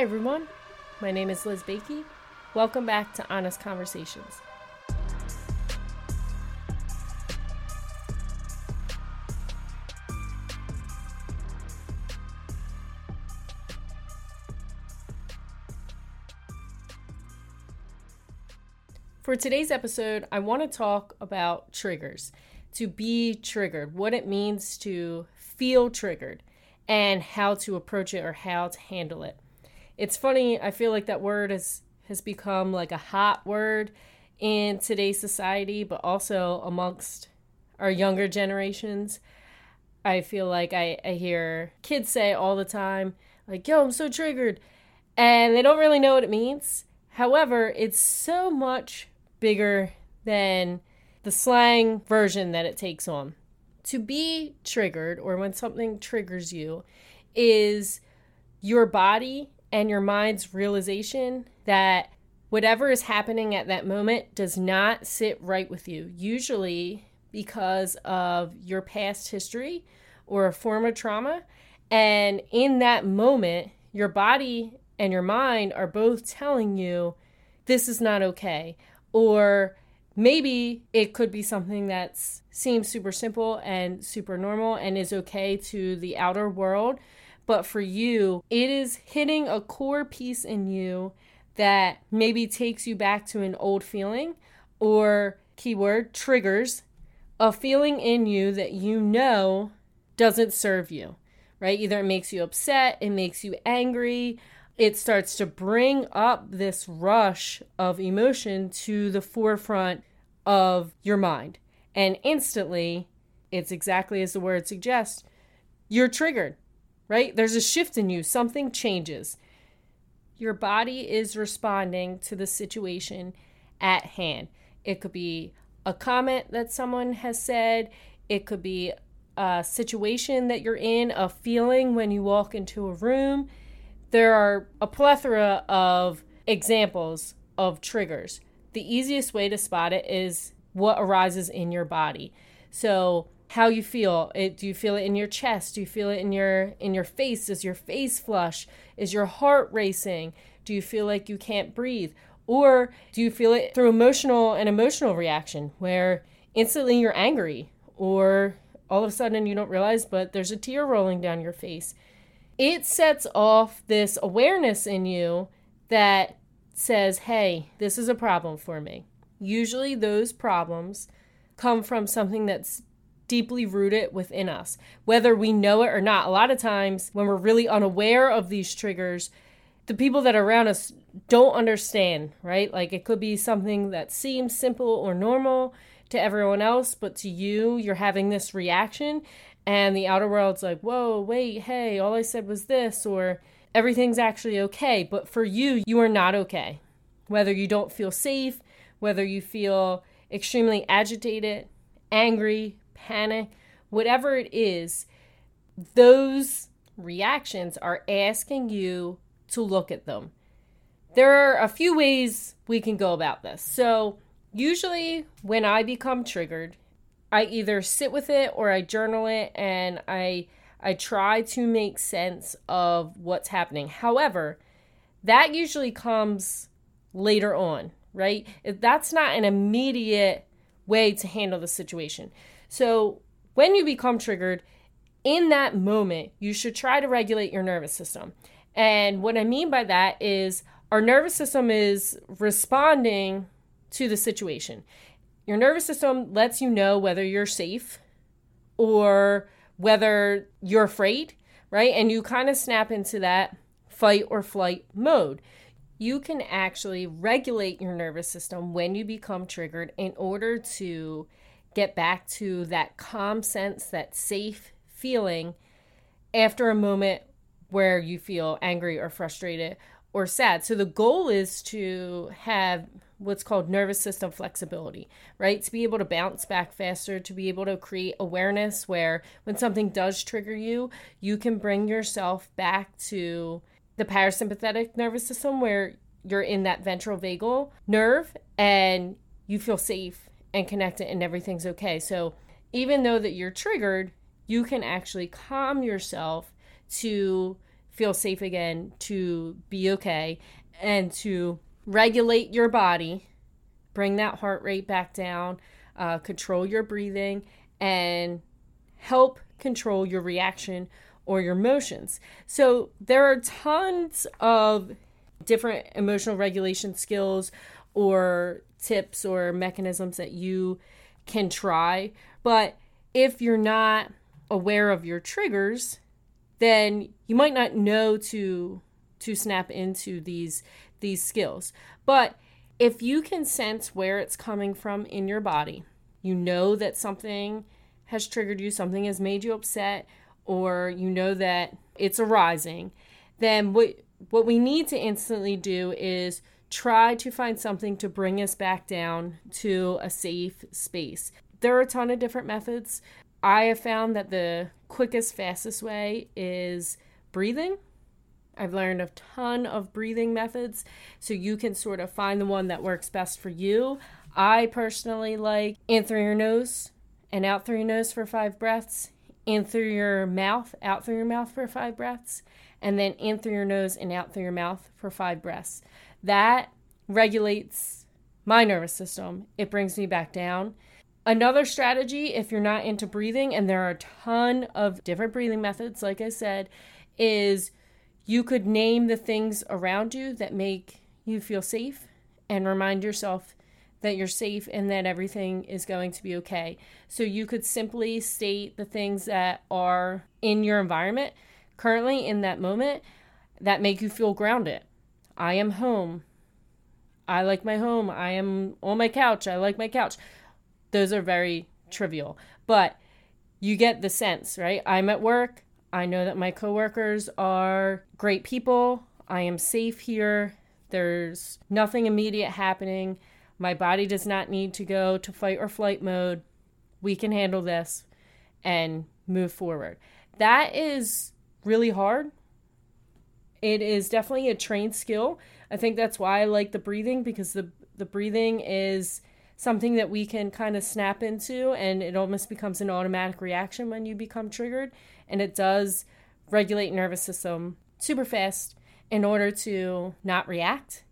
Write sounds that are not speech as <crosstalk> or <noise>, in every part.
Hi, everyone. My name is Liz Bakey. Welcome back to Honest Conversations. For today's episode, I want to talk about triggers. To be triggered, what it means to feel triggered, and how to approach it or how to handle it. It's funny, I feel like that word has has become like a hot word in today's society, but also amongst our younger generations. I feel like I, I hear kids say all the time, like, yo, I'm so triggered. And they don't really know what it means. However, it's so much bigger than the slang version that it takes on. To be triggered, or when something triggers you, is your body and your mind's realization that whatever is happening at that moment does not sit right with you, usually because of your past history or a form of trauma. And in that moment, your body and your mind are both telling you this is not okay. Or maybe it could be something that seems super simple and super normal and is okay to the outer world but for you, it is hitting a core piece in you that maybe takes you back to an old feeling or keyword triggers a feeling in you that you know doesn't serve you, right? Either it makes you upset, it makes you angry, it starts to bring up this rush of emotion to the forefront of your mind. And instantly, it's exactly as the word suggests, you're triggered right? There's a shift in you, something changes. Your body is responding to the situation at hand. It could be a comment that someone has said, it could be a situation that you're in, a feeling when you walk into a room. There are a plethora of examples of triggers. The easiest way to spot it is what arises in your body. So, how you feel. It, do you feel it in your chest? Do you feel it in your in your face? Is your face flush? Is your heart racing? Do you feel like you can't breathe? Or do you feel it through emotional and emotional reaction where instantly you're angry or all of a sudden you don't realize but there's a tear rolling down your face. It sets off this awareness in you that says, "Hey, this is a problem for me." Usually those problems come from something that's deeply rooted within us, whether we know it or not. A lot of times, when we're really unaware of these triggers, the people that are around us don't understand, right? Like it could be something that seems simple or normal to everyone else, but to you, you're having this reaction, and the outer world's like, whoa, wait, hey, all I said was this, or everything's actually okay. But for you, you are not okay. Whether you don't feel safe, whether you feel extremely agitated, angry, panic, whatever it is, those reactions are asking you to look at them. There are a few ways we can go about this. So, usually when I become triggered, I either sit with it or I journal it and I I try to make sense of what's happening. However, that usually comes later on, right? If that's not an immediate way to handle the situation. So, when you become triggered, in that moment, you should try to regulate your nervous system. And what I mean by that is our nervous system is responding to the situation. Your nervous system lets you know whether you're safe or whether you're afraid, right? And you kind of snap into that fight or flight mode. You can actually regulate your nervous system when you become triggered in order to get back to that calm sense, that safe feeling after a moment where you feel angry or frustrated or sad. So the goal is to have what's called nervous system flexibility, right? To be able to bounce back faster, to be able to create awareness where when something does trigger you, you can bring yourself back to the parasympathetic nervous system where you're in that ventral vagal nerve and you feel safe and connect it and everything's okay. So even though that you're triggered, you can actually calm yourself to feel safe again, to be okay, and to regulate your body, bring that heart rate back down, uh, control your breathing, and help control your reaction or your emotions. So there are tons of different emotional regulation skills or tips or mechanisms that you can try. But if you're not aware of your triggers, then you might not know to to snap into these these skills. But if you can sense where it's coming from in your body, you know that something has triggered you, something has made you upset, or you know that it's arising, then what what we need to instantly do is try to find something to bring us back down to a safe space. There are a ton of different methods. I have found that the quickest, fastest way is breathing. I've learned a ton of breathing methods so you can sort of find the one that works best for you. I personally like in through your nose and out through your nose for five breaths, in through your mouth, out through your mouth for five breaths, and then in through your nose and out through your mouth for five breaths. That regulates my nervous system. It brings me back down. Another strategy, if you're not into breathing, and there are a ton of different breathing methods, like I said, is you could name the things around you that make you feel safe and remind yourself that you're safe and that everything is going to be okay. So you could simply state the things that are in your environment currently in that moment that make you feel grounded. I am home. I like my home. I am on my couch. I like my couch those are very trivial. But you get the sense, right? I'm at work. I know that my coworkers are great people. I am safe here. There's nothing immediate happening. My body does not need to go to fight or flight mode. We can handle this and move forward. That is really hard. It is definitely a trained skill. I think that's why I like the breathing because the the breathing is something that we can kind of snap into and it almost becomes an automatic reaction when you become triggered and it does regulate nervous system super fast in order to not react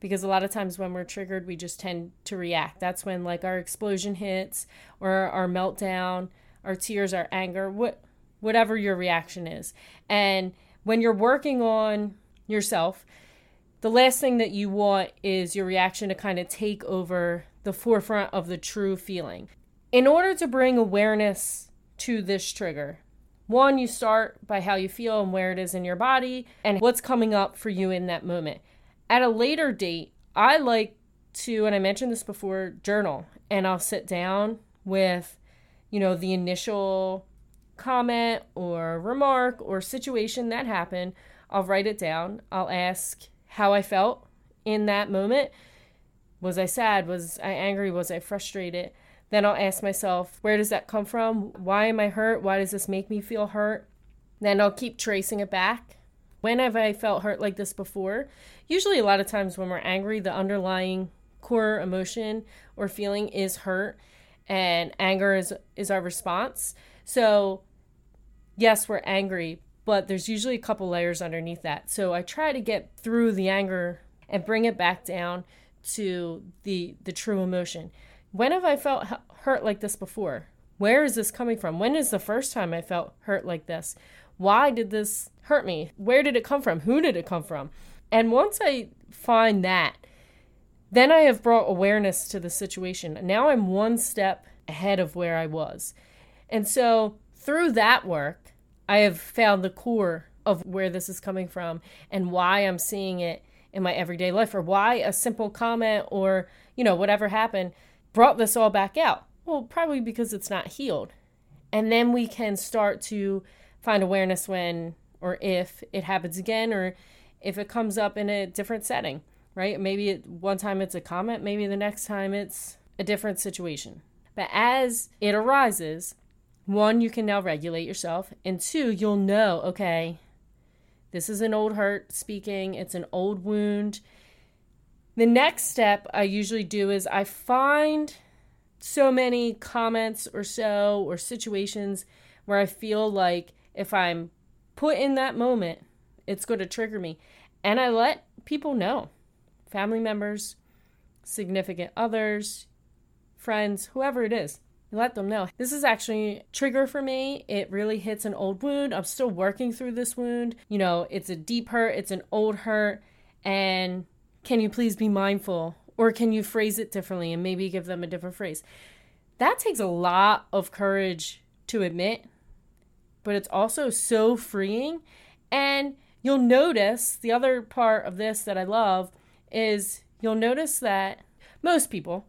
because a lot of times when we're triggered we just tend to react that's when like our explosion hits or our meltdown our tears our anger what whatever your reaction is and when you're working on yourself the last thing that you want is your reaction to kind of take over the forefront of the true feeling. In order to bring awareness to this trigger, one, you start by how you feel and where it is in your body and what's coming up for you in that moment. At a later date, I like to, and I mentioned this before, journal. And I'll sit down with, you know, the initial comment or remark or situation that happened. I'll write it down. I'll ask how I felt in that moment was I sad? Was I angry? Was I frustrated? Then I'll ask myself, where does that come from? Why am I hurt? Why does this make me feel hurt? Then I'll keep tracing it back. When have I felt hurt like this before? Usually, a lot of times when we're angry, the underlying core emotion or feeling is hurt, and anger is, is our response. So, yes, we're angry, but there's usually a couple layers underneath that. So, I try to get through the anger and bring it back down to the the true emotion. When have I felt hurt like this before? Where is this coming from? When is the first time I felt hurt like this? Why did this hurt me? Where did it come from? Who did it come from? And once I find that, then I have brought awareness to the situation. Now I'm one step ahead of where I was. And so through that work, I have found the core of where this is coming from and why I'm seeing it in my everyday life or why a simple comment or, you know, whatever happened brought this all back out. Well, probably because it's not healed. And then we can start to find awareness when or if it happens again or if it comes up in a different setting, right? Maybe it, one time it's a comment, maybe the next time it's a different situation. But as it arises, one, you can now regulate yourself, and two, you'll know, okay, this is an old hurt speaking, it's an old wound. The next step I usually do is I find so many comments or so or situations where I feel like if I'm put in that moment it's going to trigger me. And I let people know family members, significant others, friends, whoever it is. let them know this is actually a trigger for me. It really hits an old wound. I'm still working through this wound. You know, it's a deep hurt, it's an old hurt, and can you please be mindful or can you phrase it differently and maybe give them a different phrase? That takes a lot of courage to admit, but it's also so freeing. And you'll notice the other part of this that I love is you'll notice that most people,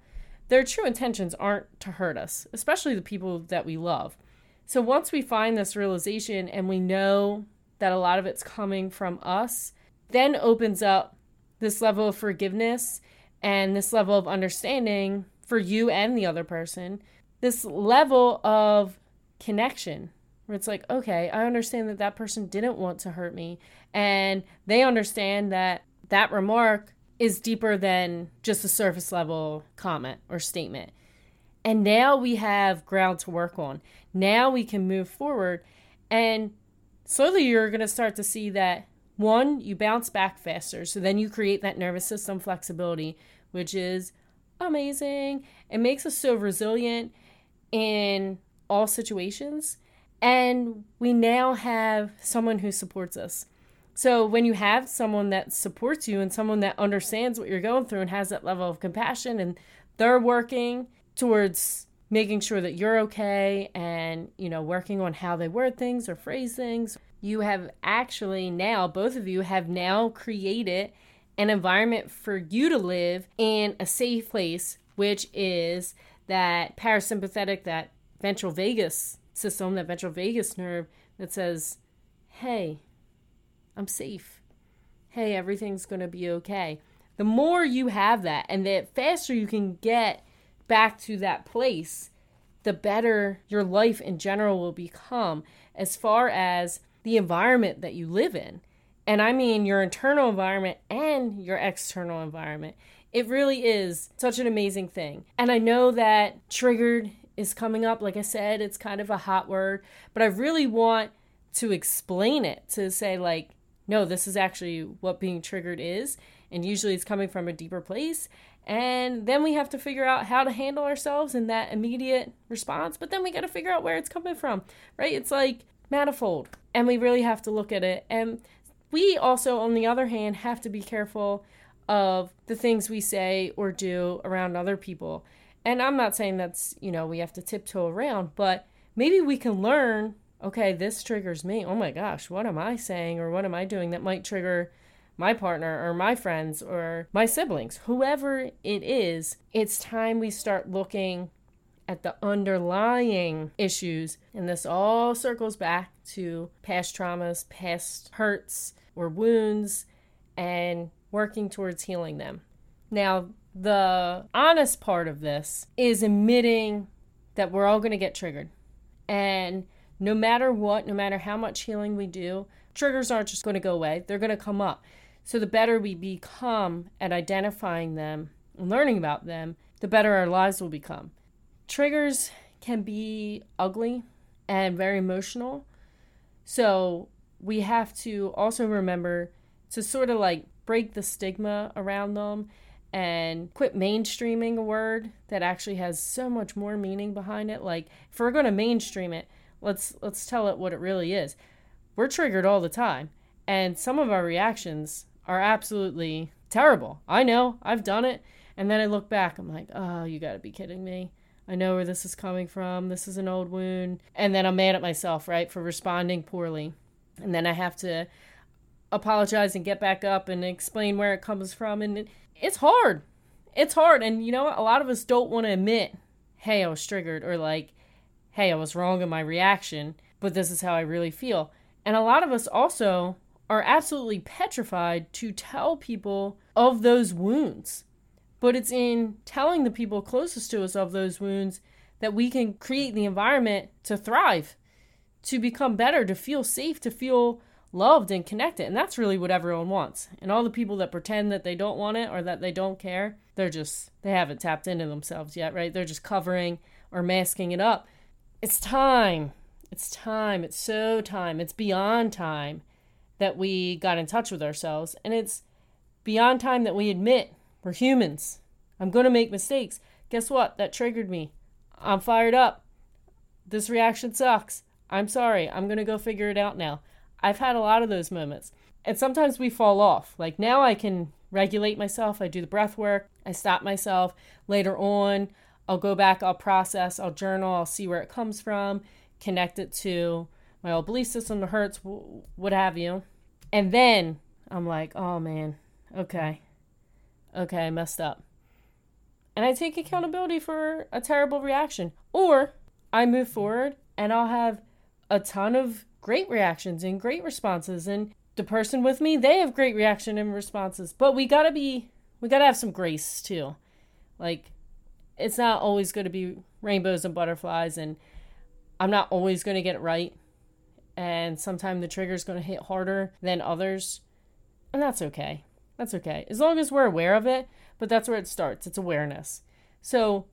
their true intentions aren't to hurt us, especially the people that we love. So once we find this realization and we know that a lot of it's coming from us, then opens up this level of forgiveness and this level of understanding for you and the other person, this level of connection where it's like, okay, I understand that that person didn't want to hurt me. And they understand that that remark is deeper than just a surface level comment or statement. And now we have ground to work on. Now we can move forward. And slowly you're going to start to see that one, you bounce back faster. So then you create that nervous system flexibility, which is amazing. It makes us so resilient in all situations. And we now have someone who supports us. So when you have someone that supports you and someone that understands what you're going through and has that level of compassion and they're working towards making sure that you're okay and, you know, working on how they word things or phrase things, you have actually now both of you have now created an environment for you to live in a safe place, which is that parasympathetic, that ventral vagus system, that ventral vagus nerve that says, hey, I'm safe. Hey, everything's going to be okay. The more you have that and the faster you can get back to that place, the better your life in general will become as far as the environment that you live in. And I mean your internal environment and your external environment. It really is such an amazing thing. And I know that triggered is coming up. Like I said, it's kind of a hot word, but I really want to explain it to say, like, no, this is actually what being triggered is. And usually it's coming from a deeper place. And then we have to figure out how to handle ourselves in that immediate response. But then we got to figure out where it's coming from, right? It's like manifold. And we really have to look at it. And we also, on the other hand, have to be careful of the things we say or do around other people. And I'm not saying that's, you know, we have to tiptoe around, but maybe we can learn okay, this triggers me. Oh my gosh, what am I saying or what am I doing that might trigger my partner or my friends or my siblings? Whoever it is, it's time we start looking at the underlying issues. And this all circles back to past traumas, past hurts or wounds, and working towards healing them. Now, the honest part of this is admitting that we're all going to get triggered. And no matter what, no matter how much healing we do, triggers aren't just going to go away, they're going to come up. So the better we become at identifying them and learning about them, the better our lives will become. Triggers can be ugly and very emotional. So we have to also remember to sort of like break the stigma around them and quit mainstreaming a word that actually has so much more meaning behind it. Like if we're going to mainstream it, let's let's tell it what it really is. We're triggered all the time, and some of our reactions are absolutely terrible. I know, I've done it, and then I look back, I'm like, "Oh, you got to be kidding me." I know where this is coming from. This is an old wound. And then I'm mad at myself, right, for responding poorly. And then I have to apologize and get back up and explain where it comes from. And it's hard. It's hard. And you know what? A lot of us don't want to admit, hey, I was triggered, or like, hey, I was wrong in my reaction, but this is how I really feel. And a lot of us also are absolutely petrified to tell people of those wounds. But it's in telling the people closest to us of those wounds that we can create the environment to thrive, to become better, to feel safe, to feel loved and connected. And that's really what everyone wants. And all the people that pretend that they don't want it or that they don't care, they're just, they haven't tapped into themselves yet, right? They're just covering or masking it up. It's time. It's time. It's so time. It's beyond time that we got in touch with ourselves. And it's beyond time that we admit we're humans. I'm going to make mistakes. Guess what? That triggered me. I'm fired up. This reaction sucks. I'm sorry. I'm going to go figure it out now. I've had a lot of those moments. And sometimes we fall off. Like now I can regulate myself. I do the breath work. I stop myself. Later on, I'll go back, I'll process, I'll journal, I'll see where it comes from, connect it to my old belief system, the hurts, what have you. And then I'm like, oh man, okay, okay, I messed up. And I take accountability for a terrible reaction. Or I move forward and I'll have a ton of great reactions and great responses. And the person with me, they have great reaction and responses. But we gotta be, we gotta have some grace too. Like, it's not always going to be rainbows and butterflies and I'm not always going to get it right. And sometimes the trigger is going to hit harder than others. And that's okay. That's okay. As long as we're aware of it, but that's where it starts. It's awareness. So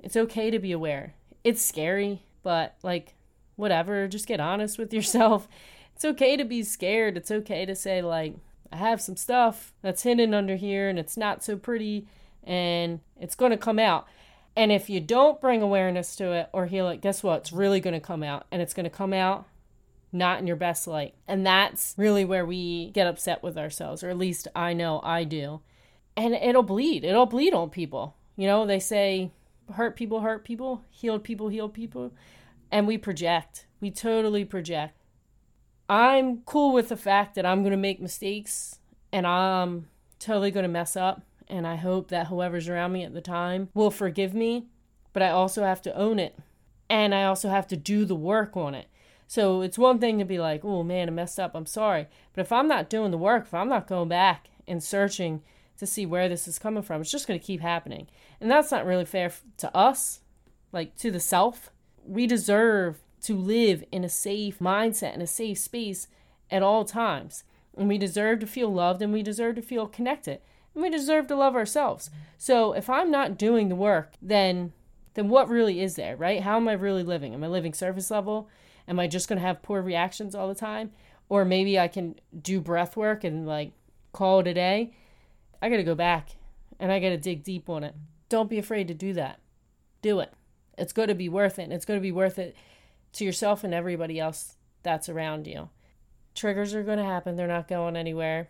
it's okay to be aware. It's scary, but like, whatever. Just get honest with yourself. <laughs> It's okay to be scared. It's okay to say, like, I have some stuff that's hidden under here and it's not so pretty and it's going to come out. And if you don't bring awareness to it or heal it, guess what? It's really going to come out. And it's going to come out not in your best light. And that's really where we get upset with ourselves, or at least I know I do. And it'll bleed. It'll bleed on people. You know, they say hurt people hurt people, healed people heal people. And we project. We totally project. I'm cool with the fact that I'm going to make mistakes and I'm totally going to mess up and I hope that whoever's around me at the time will forgive me, but I also have to own it. And I also have to do the work on it. So it's one thing to be like, oh man, I messed up, I'm sorry. But if I'm not doing the work, if I'm not going back and searching to see where this is coming from, it's just going to keep happening. And that's not really fair to us, like to the self. We deserve to live in a safe mindset, and a safe space at all times. And we deserve to feel loved and we deserve to feel connected and we deserve to love ourselves. So if I'm not doing the work, then then what really is there, right? How am I really living? Am I living surface level? Am I just going to have poor reactions all the time? Or maybe I can do breath work and like call it a day. I got to go back and I got to dig deep on it. Don't be afraid to do that. Do it. It's going to be worth it. And it's going to be worth it to yourself and everybody else that's around you. Triggers are going to happen. They're not going anywhere.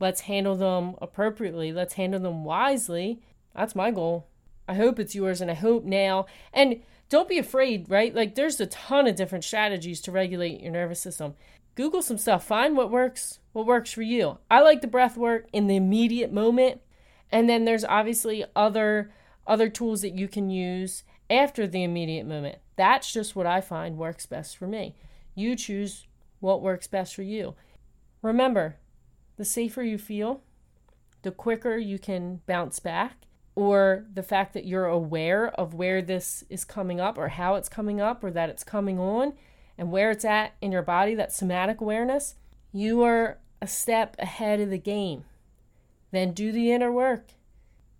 Let's handle them appropriately. Let's handle them wisely. That's my goal. I hope it's yours and I hope now. And don't be afraid, right? Like there's a ton of different strategies to regulate your nervous system. Google some stuff, find what works, what works for you. I like the breath work in the immediate moment. And then there's obviously other other tools that you can use after the immediate moment. That's just what I find works best for me. You choose what works best for you. Remember, the safer you feel, the quicker you can bounce back, or the fact that you're aware of where this is coming up or how it's coming up or that it's coming on and where it's at in your body, that somatic awareness, you are a step ahead of the game. Then do the inner work.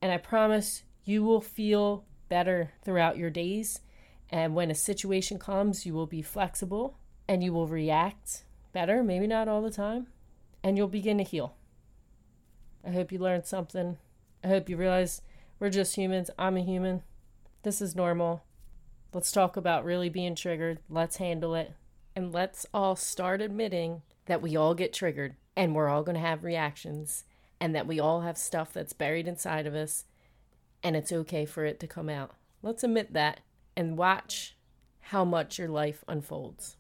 And I promise you will feel better throughout your days. And when a situation comes, you will be flexible and you will react better, maybe not all the time, and you'll begin to heal. I hope you learned something. I hope you realize we're just humans. I'm a human. This is normal. Let's talk about really being triggered. Let's handle it. And let's all start admitting that we all get triggered and we're all going to have reactions and that we all have stuff that's buried inside of us and it's okay for it to come out. Let's admit that and watch how much your life unfolds.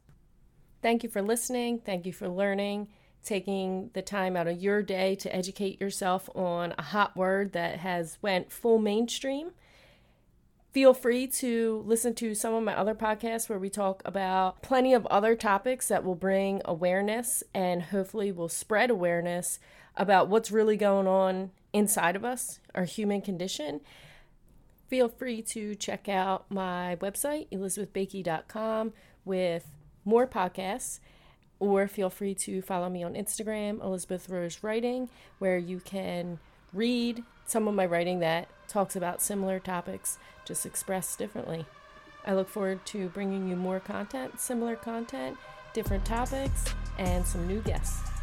Thank you for listening. Thank you for learning taking the time out of your day to educate yourself on a hot word that has went full mainstream feel free to listen to some of my other podcasts where we talk about plenty of other topics that will bring awareness and hopefully will spread awareness about what's really going on inside of us, our human condition. Feel free to check out my website, elizabethbakey.com, with more podcasts or feel free to follow me on Instagram, Elizabeth Rose Writing, where you can read some of my writing that talks about similar topics, just expressed differently. I look forward to bringing you more content, similar content, different topics. and some new guests.